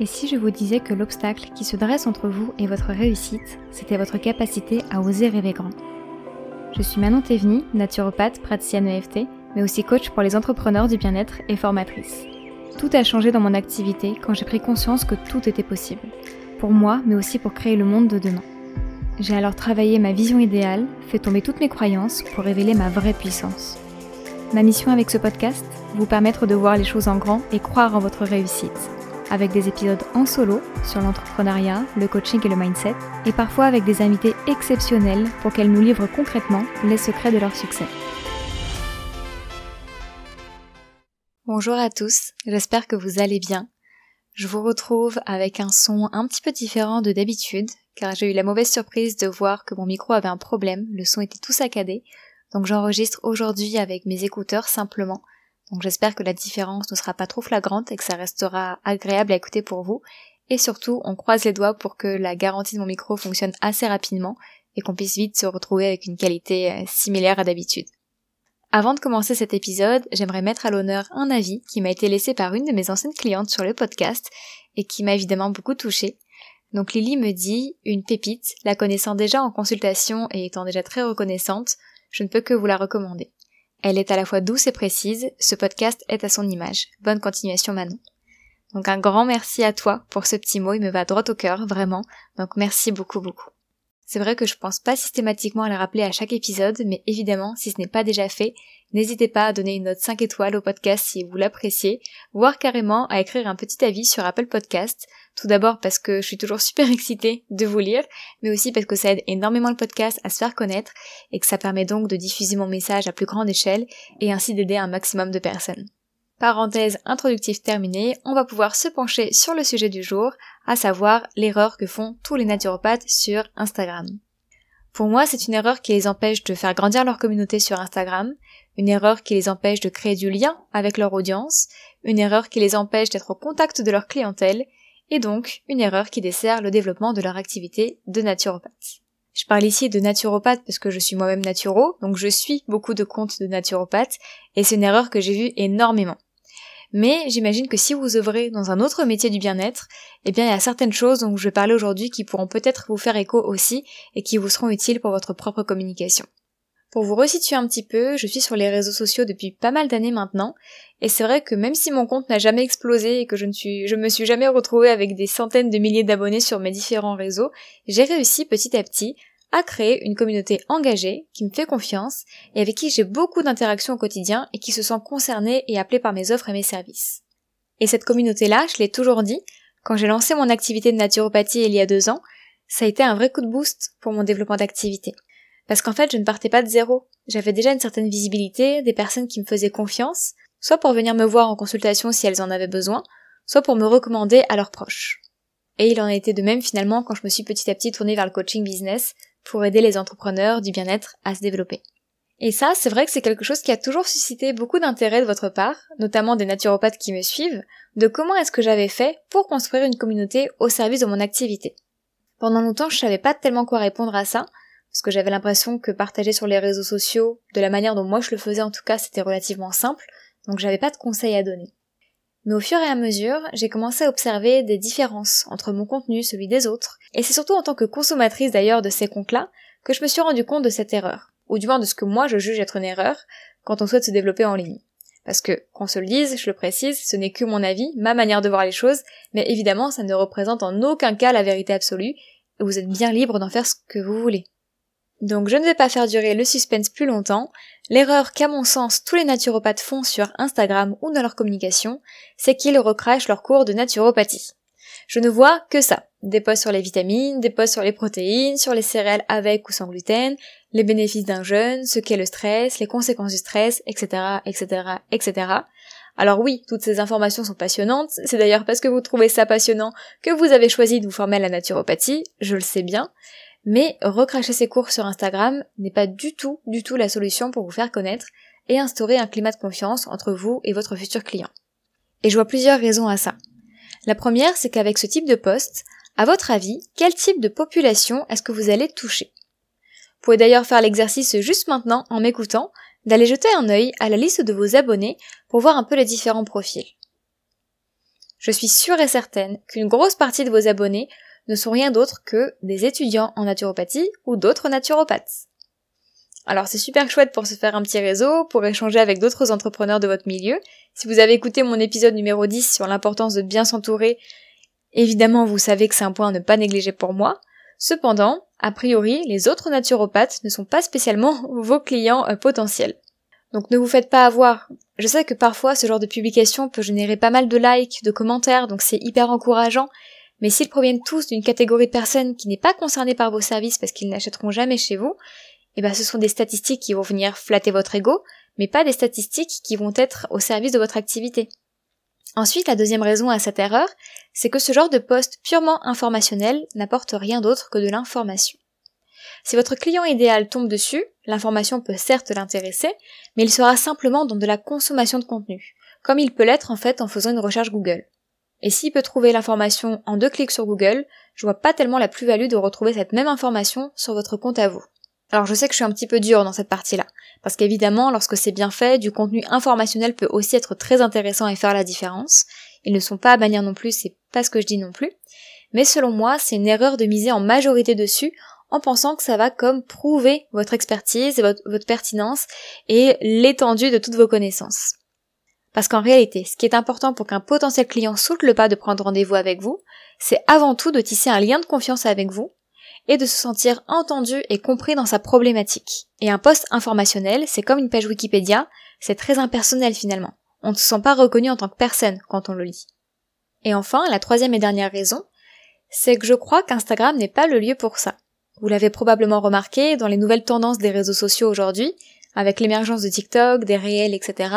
Et si je vous disais que l'obstacle qui se dresse entre vous et votre réussite, c'était votre capacité à oser rêver grand Je suis Manon Théveny, naturopathe, praticienne EFT, mais aussi coach pour les entrepreneurs du bien-être et formatrice. Tout a changé dans mon activité quand j'ai pris conscience que tout était possible. Pour moi, mais aussi pour créer le monde de demain. J'ai alors travaillé ma vision idéale, fait tomber toutes mes croyances pour révéler ma vraie puissance. Ma mission avec ce podcast, vous permettre de voir les choses en grand et croire en votre réussite avec des épisodes en solo sur l'entrepreneuriat, le coaching et le mindset, et parfois avec des invités exceptionnels pour qu'elles nous livrent concrètement les secrets de leur succès. Bonjour à tous, j'espère que vous allez bien. Je vous retrouve avec un son un petit peu différent de d'habitude, car j'ai eu la mauvaise surprise de voir que mon micro avait un problème, le son était tout saccadé, donc j'enregistre aujourd'hui avec mes écouteurs simplement, donc j'espère que la différence ne sera pas trop flagrante et que ça restera agréable à écouter pour vous. Et surtout, on croise les doigts pour que la garantie de mon micro fonctionne assez rapidement et qu'on puisse vite se retrouver avec une qualité euh, similaire à d'habitude. Avant de commencer cet épisode, j'aimerais mettre à l'honneur un avis qui m'a été laissé par une de mes anciennes clientes sur le podcast et qui m'a évidemment beaucoup touchée. Donc Lily me dit, une pépite, la connaissant déjà en consultation et étant déjà très reconnaissante, je ne peux que vous la recommander. Elle est à la fois douce et précise, ce podcast est à son image. Bonne continuation Manon. Donc un grand merci à toi pour ce petit mot, il me va droit au cœur, vraiment. Donc merci beaucoup beaucoup. C'est vrai que je pense pas systématiquement à le rappeler à chaque épisode, mais évidemment, si ce n'est pas déjà fait, n'hésitez pas à donner une note 5 étoiles au podcast si vous l'appréciez, voire carrément à écrire un petit avis sur Apple Podcast. Tout d'abord parce que je suis toujours super excitée de vous lire, mais aussi parce que ça aide énormément le podcast à se faire connaître et que ça permet donc de diffuser mon message à plus grande échelle et ainsi d'aider un maximum de personnes. Parenthèse introductive terminée, on va pouvoir se pencher sur le sujet du jour, à savoir l'erreur que font tous les naturopathes sur Instagram. Pour moi, c'est une erreur qui les empêche de faire grandir leur communauté sur Instagram, une erreur qui les empêche de créer du lien avec leur audience, une erreur qui les empêche d'être au contact de leur clientèle, et donc une erreur qui dessert le développement de leur activité de naturopathe. Je parle ici de naturopathe parce que je suis moi-même naturo, donc je suis beaucoup de comptes de naturopathes, et c'est une erreur que j'ai vue énormément. Mais j'imagine que si vous œuvrez dans un autre métier du bien-être, eh bien il y a certaines choses dont je vais parler aujourd'hui qui pourront peut-être vous faire écho aussi et qui vous seront utiles pour votre propre communication. Pour vous resituer un petit peu, je suis sur les réseaux sociaux depuis pas mal d'années maintenant, et c'est vrai que même si mon compte n'a jamais explosé et que je ne suis, je me suis jamais retrouvée avec des centaines de milliers d'abonnés sur mes différents réseaux, j'ai réussi petit à petit à créer une communauté engagée, qui me fait confiance, et avec qui j'ai beaucoup d'interactions au quotidien et qui se sent concernée et appelée par mes offres et mes services. Et cette communauté-là, je l'ai toujours dit, quand j'ai lancé mon activité de naturopathie il y a deux ans, ça a été un vrai coup de boost pour mon développement d'activité. Parce qu'en fait, je ne partais pas de zéro. J'avais déjà une certaine visibilité, des personnes qui me faisaient confiance, soit pour venir me voir en consultation si elles en avaient besoin, soit pour me recommander à leurs proches. Et il en a été de même finalement quand je me suis petit à petit tournée vers le coaching business pour aider les entrepreneurs du bien-être à se développer. Et ça, c'est vrai que c'est quelque chose qui a toujours suscité beaucoup d'intérêt de votre part, notamment des naturopathes qui me suivent, de comment est-ce que j'avais fait pour construire une communauté au service de mon activité. Pendant longtemps, je savais pas tellement quoi répondre à ça, parce que j'avais l'impression que partager sur les réseaux sociaux, de la manière dont moi je le faisais en tout cas, c'était relativement simple, donc j'avais pas de conseils à donner. Mais au fur et à mesure, j'ai commencé à observer des différences entre mon contenu, celui des autres, et c'est surtout en tant que consommatrice d'ailleurs de ces comptes-là que je me suis rendu compte de cette erreur, ou du moins de ce que moi je juge être une erreur quand on souhaite se développer en ligne. Parce que, qu'on se le dise, je le précise, ce n'est que mon avis, ma manière de voir les choses, mais évidemment ça ne représente en aucun cas la vérité absolue, et vous êtes bien libre d'en faire ce que vous voulez. Donc je ne vais pas faire durer le suspense plus longtemps. L'erreur qu'à mon sens tous les naturopathes font sur Instagram ou dans leur communication, c'est qu'ils recrachent leur cours de naturopathie. Je ne vois que ça. Des posts sur les vitamines, des posts sur les protéines, sur les céréales avec ou sans gluten, les bénéfices d'un jeûne, ce qu'est le stress, les conséquences du stress, etc., etc., etc. Alors oui, toutes ces informations sont passionnantes, c'est d'ailleurs parce que vous trouvez ça passionnant que vous avez choisi de vous former à la naturopathie, je le sais bien, mais recracher ses cours sur Instagram n'est pas du tout, du tout la solution pour vous faire connaître et instaurer un climat de confiance entre vous et votre futur client. Et je vois plusieurs raisons à ça. La première, c'est qu'avec ce type de poste, à votre avis, quel type de population est-ce que vous allez toucher? Vous pouvez d'ailleurs faire l'exercice juste maintenant en m'écoutant, d'aller jeter un œil à la liste de vos abonnés pour voir un peu les différents profils. je suis sûre et certaine qu'une grosse partie de vos abonnés ne sont rien d'autre que des étudiants en naturopathie ou d'autres naturopathes. Alors c'est super chouette pour se faire un petit réseau, pour échanger avec d'autres entrepreneurs de votre milieu. Si vous avez écouté mon épisode numéro 10 sur l'importance de bien s'entourer, évidemment vous savez que c'est un point à ne pas négliger pour moi. Cependant, a priori, les autres naturopathes ne sont pas spécialement vos clients euh, potentiels. Donc ne vous faites pas avoir. Je sais que parfois ce genre de publication peut générer pas mal de likes, de commentaires, donc c'est hyper encourageant. Mais s'ils proviennent tous d'une catégorie de personnes qui n'est pas concernée par vos services parce qu'ils n'achèteront jamais chez vous, eh ben ce sont des statistiques qui vont venir flatter votre ego, mais pas des statistiques qui vont être au service de votre activité. Ensuite, la deuxième raison à cette erreur, c'est que ce genre de poste purement informationnel n'apporte rien d'autre que de l'information. Si votre client idéal tombe dessus, l'information peut certes l'intéresser, mais il sera simplement dans de la consommation de contenu, comme il peut l'être en fait en faisant une recherche Google. Et s'il peut trouver l'information en deux clics sur Google, je vois pas tellement la plus-value de retrouver cette même information sur votre compte à vous. Alors je sais que je suis un petit peu dure dans cette partie-là, parce qu'évidemment, lorsque c'est bien fait, du contenu informationnel peut aussi être très intéressant et faire la différence. Ils ne sont pas à bannir non plus, c'est pas ce que je dis non plus. Mais selon moi, c'est une erreur de miser en majorité dessus en pensant que ça va comme prouver votre expertise, votre, votre pertinence et l'étendue de toutes vos connaissances. Parce qu'en réalité, ce qui est important pour qu'un potentiel client saute le pas de prendre rendez-vous avec vous, c'est avant tout de tisser un lien de confiance avec vous et de se sentir entendu et compris dans sa problématique. Et un post informationnel, c'est comme une page Wikipédia, c'est très impersonnel finalement. On ne se sent pas reconnu en tant que personne quand on le lit. Et enfin, la troisième et dernière raison, c'est que je crois qu'Instagram n'est pas le lieu pour ça. Vous l'avez probablement remarqué dans les nouvelles tendances des réseaux sociaux aujourd'hui, avec l'émergence de TikTok, des réels, etc.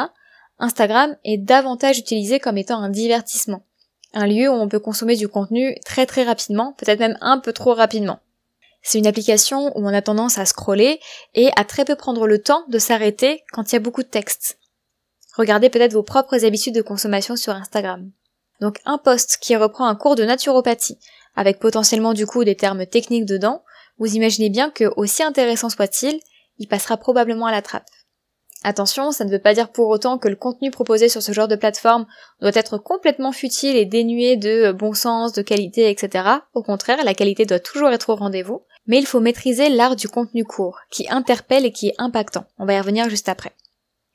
Instagram est davantage utilisé comme étant un divertissement. Un lieu où on peut consommer du contenu très très rapidement, peut-être même un peu trop rapidement. C'est une application où on a tendance à scroller et à très peu prendre le temps de s'arrêter quand il y a beaucoup de texte. Regardez peut-être vos propres habitudes de consommation sur Instagram. Donc un post qui reprend un cours de naturopathie, avec potentiellement du coup des termes techniques dedans, vous imaginez bien que, aussi intéressant soit-il, il passera probablement à la trappe. Attention, ça ne veut pas dire pour autant que le contenu proposé sur ce genre de plateforme doit être complètement futile et dénué de bon sens, de qualité, etc. Au contraire, la qualité doit toujours être au rendez-vous. Mais il faut maîtriser l'art du contenu court, qui interpelle et qui est impactant. On va y revenir juste après.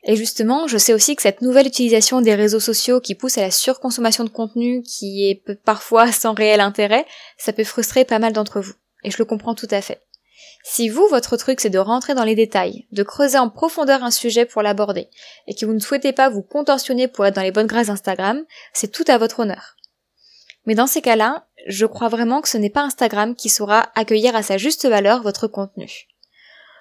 Et justement, je sais aussi que cette nouvelle utilisation des réseaux sociaux qui pousse à la surconsommation de contenu, qui est parfois sans réel intérêt, ça peut frustrer pas mal d'entre vous. Et je le comprends tout à fait. Si vous, votre truc, c'est de rentrer dans les détails, de creuser en profondeur un sujet pour l'aborder, et que vous ne souhaitez pas vous contorsionner pour être dans les bonnes grâces Instagram, c'est tout à votre honneur. Mais dans ces cas-là, je crois vraiment que ce n'est pas Instagram qui saura accueillir à sa juste valeur votre contenu.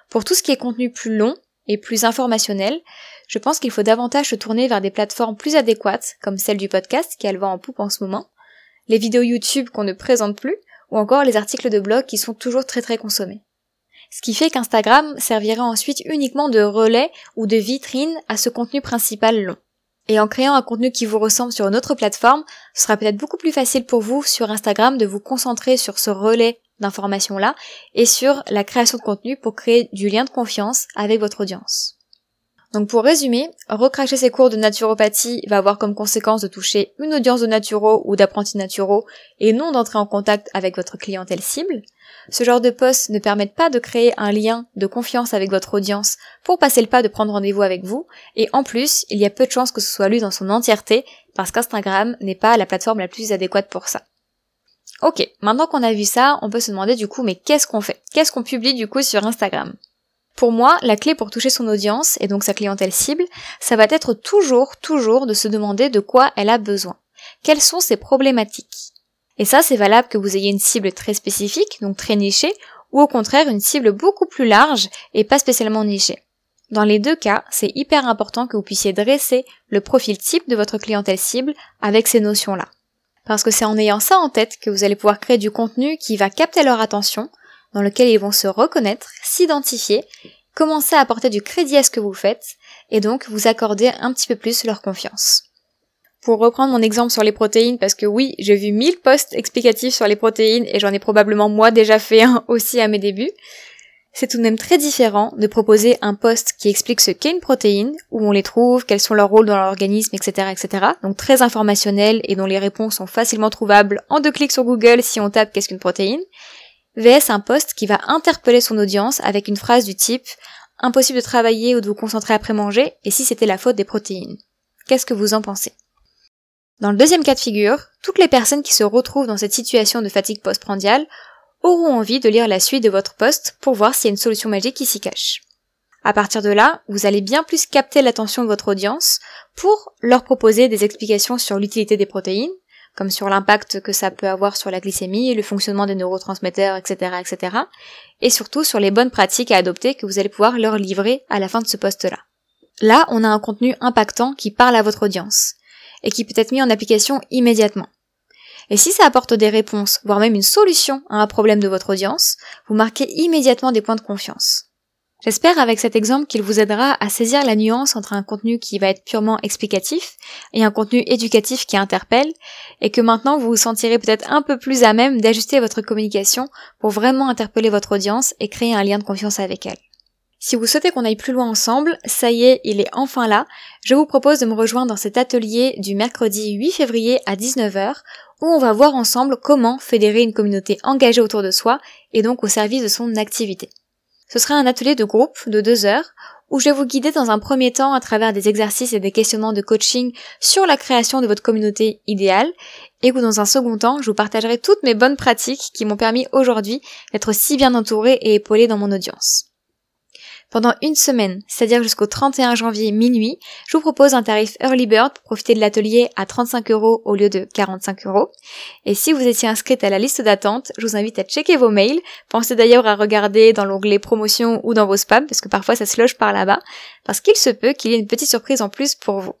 Pour tout ce qui est contenu plus long et plus informationnel, je pense qu'il faut davantage se tourner vers des plateformes plus adéquates, comme celle du podcast qui a le vent en poupe en ce moment, les vidéos YouTube qu'on ne présente plus, ou encore les articles de blog qui sont toujours très très consommés. Ce qui fait qu'Instagram servirait ensuite uniquement de relais ou de vitrine à ce contenu principal long. Et en créant un contenu qui vous ressemble sur une autre plateforme, ce sera peut-être beaucoup plus facile pour vous sur Instagram de vous concentrer sur ce relais d'informations là et sur la création de contenu pour créer du lien de confiance avec votre audience. Donc pour résumer, recracher ses cours de naturopathie va avoir comme conséquence de toucher une audience de naturaux ou d'apprentis naturaux et non d'entrer en contact avec votre clientèle cible. Ce genre de posts ne permettent pas de créer un lien de confiance avec votre audience pour passer le pas de prendre rendez-vous avec vous et en plus, il y a peu de chances que ce soit lu dans son entièreté parce qu'Instagram n'est pas la plateforme la plus adéquate pour ça. Ok, maintenant qu'on a vu ça, on peut se demander du coup mais qu'est-ce qu'on fait? Qu'est-ce qu'on publie du coup sur Instagram? Pour moi, la clé pour toucher son audience, et donc sa clientèle cible, ça va être toujours, toujours de se demander de quoi elle a besoin. Quelles sont ses problématiques? Et ça, c'est valable que vous ayez une cible très spécifique, donc très nichée, ou au contraire une cible beaucoup plus large et pas spécialement nichée. Dans les deux cas, c'est hyper important que vous puissiez dresser le profil type de votre clientèle cible avec ces notions-là. Parce que c'est en ayant ça en tête que vous allez pouvoir créer du contenu qui va capter leur attention, dans lequel ils vont se reconnaître, s'identifier, commencer à apporter du crédit à ce que vous faites, et donc vous accorder un petit peu plus leur confiance. Pour reprendre mon exemple sur les protéines, parce que oui, j'ai vu 1000 posts explicatifs sur les protéines et j'en ai probablement moi déjà fait un aussi à mes débuts. c'est tout de même très différent de proposer un post qui explique ce qu'est une protéine, où on les trouve, quels sont leurs rôles dans l'organisme, etc., etc. Donc très informationnel et dont les réponses sont facilement trouvables en deux clics sur Google si on tape qu'est-ce qu'une protéine. VS un post qui va interpeller son audience avec une phrase du type impossible de travailler ou de vous concentrer après manger, et si c'était la faute des protéines. Qu'est-ce que vous en pensez? Dans le deuxième cas de figure, toutes les personnes qui se retrouvent dans cette situation de fatigue postprandiale auront envie de lire la suite de votre poste pour voir s'il y a une solution magique qui s'y cache. À partir de là, vous allez bien plus capter l'attention de votre audience pour leur proposer des explications sur l'utilité des protéines, comme sur l'impact que ça peut avoir sur la glycémie, le fonctionnement des neurotransmetteurs, etc., etc., et surtout sur les bonnes pratiques à adopter que vous allez pouvoir leur livrer à la fin de ce poste-là. Là, on a un contenu impactant qui parle à votre audience, et qui peut être mis en application immédiatement. Et si ça apporte des réponses, voire même une solution à un problème de votre audience, vous marquez immédiatement des points de confiance. J'espère avec cet exemple qu'il vous aidera à saisir la nuance entre un contenu qui va être purement explicatif et un contenu éducatif qui interpelle, et que maintenant vous vous sentirez peut-être un peu plus à même d'ajuster votre communication pour vraiment interpeller votre audience et créer un lien de confiance avec elle. Si vous souhaitez qu'on aille plus loin ensemble, ça y est, il est enfin là. Je vous propose de me rejoindre dans cet atelier du mercredi 8 février à 19h où on va voir ensemble comment fédérer une communauté engagée autour de soi et donc au service de son activité. Ce sera un atelier de groupe de deux heures où je vais vous guider dans un premier temps à travers des exercices et des questionnements de coaching sur la création de votre communauté idéale et où dans un second temps je vous partagerai toutes mes bonnes pratiques qui m'ont permis aujourd'hui d'être si bien entourée et épaulée dans mon audience. Pendant une semaine, c'est-à-dire jusqu'au 31 janvier minuit, je vous propose un tarif Early Bird pour profiter de l'atelier à 35 euros au lieu de 45 euros. Et si vous étiez inscrite à la liste d'attente, je vous invite à checker vos mails. Pensez d'ailleurs à regarder dans l'onglet promotion ou dans vos spams, parce que parfois ça se loge par là-bas, parce qu'il se peut qu'il y ait une petite surprise en plus pour vous.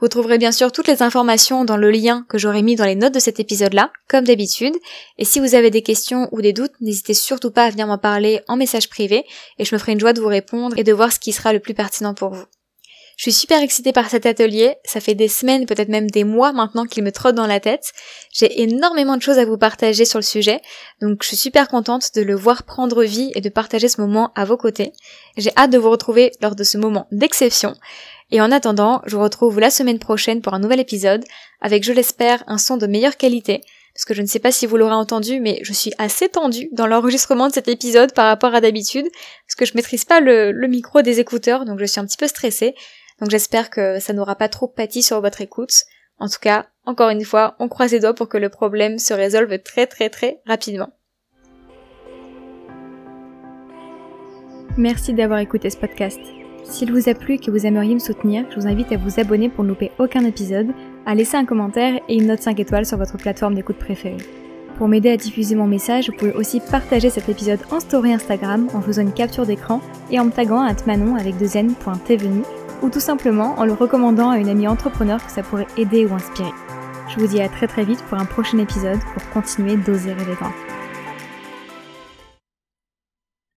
Vous trouverez bien sûr toutes les informations dans le lien que j'aurai mis dans les notes de cet épisode-là, comme d'habitude. Et si vous avez des questions ou des doutes, n'hésitez surtout pas à venir m'en parler en message privé et je me ferai une joie de vous répondre et de voir ce qui sera le plus pertinent pour vous. Je suis super excitée par cet atelier, ça fait des semaines, peut-être même des mois maintenant qu'il me trotte dans la tête. J'ai énormément de choses à vous partager sur le sujet, donc je suis super contente de le voir prendre vie et de partager ce moment à vos côtés. J'ai hâte de vous retrouver lors de ce moment d'exception. Et en attendant, je vous retrouve la semaine prochaine pour un nouvel épisode, avec je l'espère un son de meilleure qualité, parce que je ne sais pas si vous l'aurez entendu, mais je suis assez tendue dans l'enregistrement de cet épisode par rapport à d'habitude, parce que je maîtrise pas le, micro des écouteurs, donc je suis un petit peu stressée. Donc j'espère que ça n'aura pas trop pâti sur votre écoute. En tout cas, encore une fois, on croise les doigts pour que le problème se résolve très très très rapidement. Merci d'avoir écouté ce podcast. S'il vous a plu et que vous aimeriez me soutenir, je vous invite à vous abonner pour ne louper aucun épisode, à laisser un commentaire et une note 5 étoiles sur votre plateforme d'écoute préférée. Pour m'aider à diffuser mon message, vous pouvez aussi partager cet épisode en story Instagram en faisant une capture d'écran et en me taguant à manon avec deux n.tvenu ou tout simplement en le recommandant à une amie entrepreneur que ça pourrait aider ou inspirer. Je vous dis à très très vite pour un prochain épisode pour continuer d'oser rêver.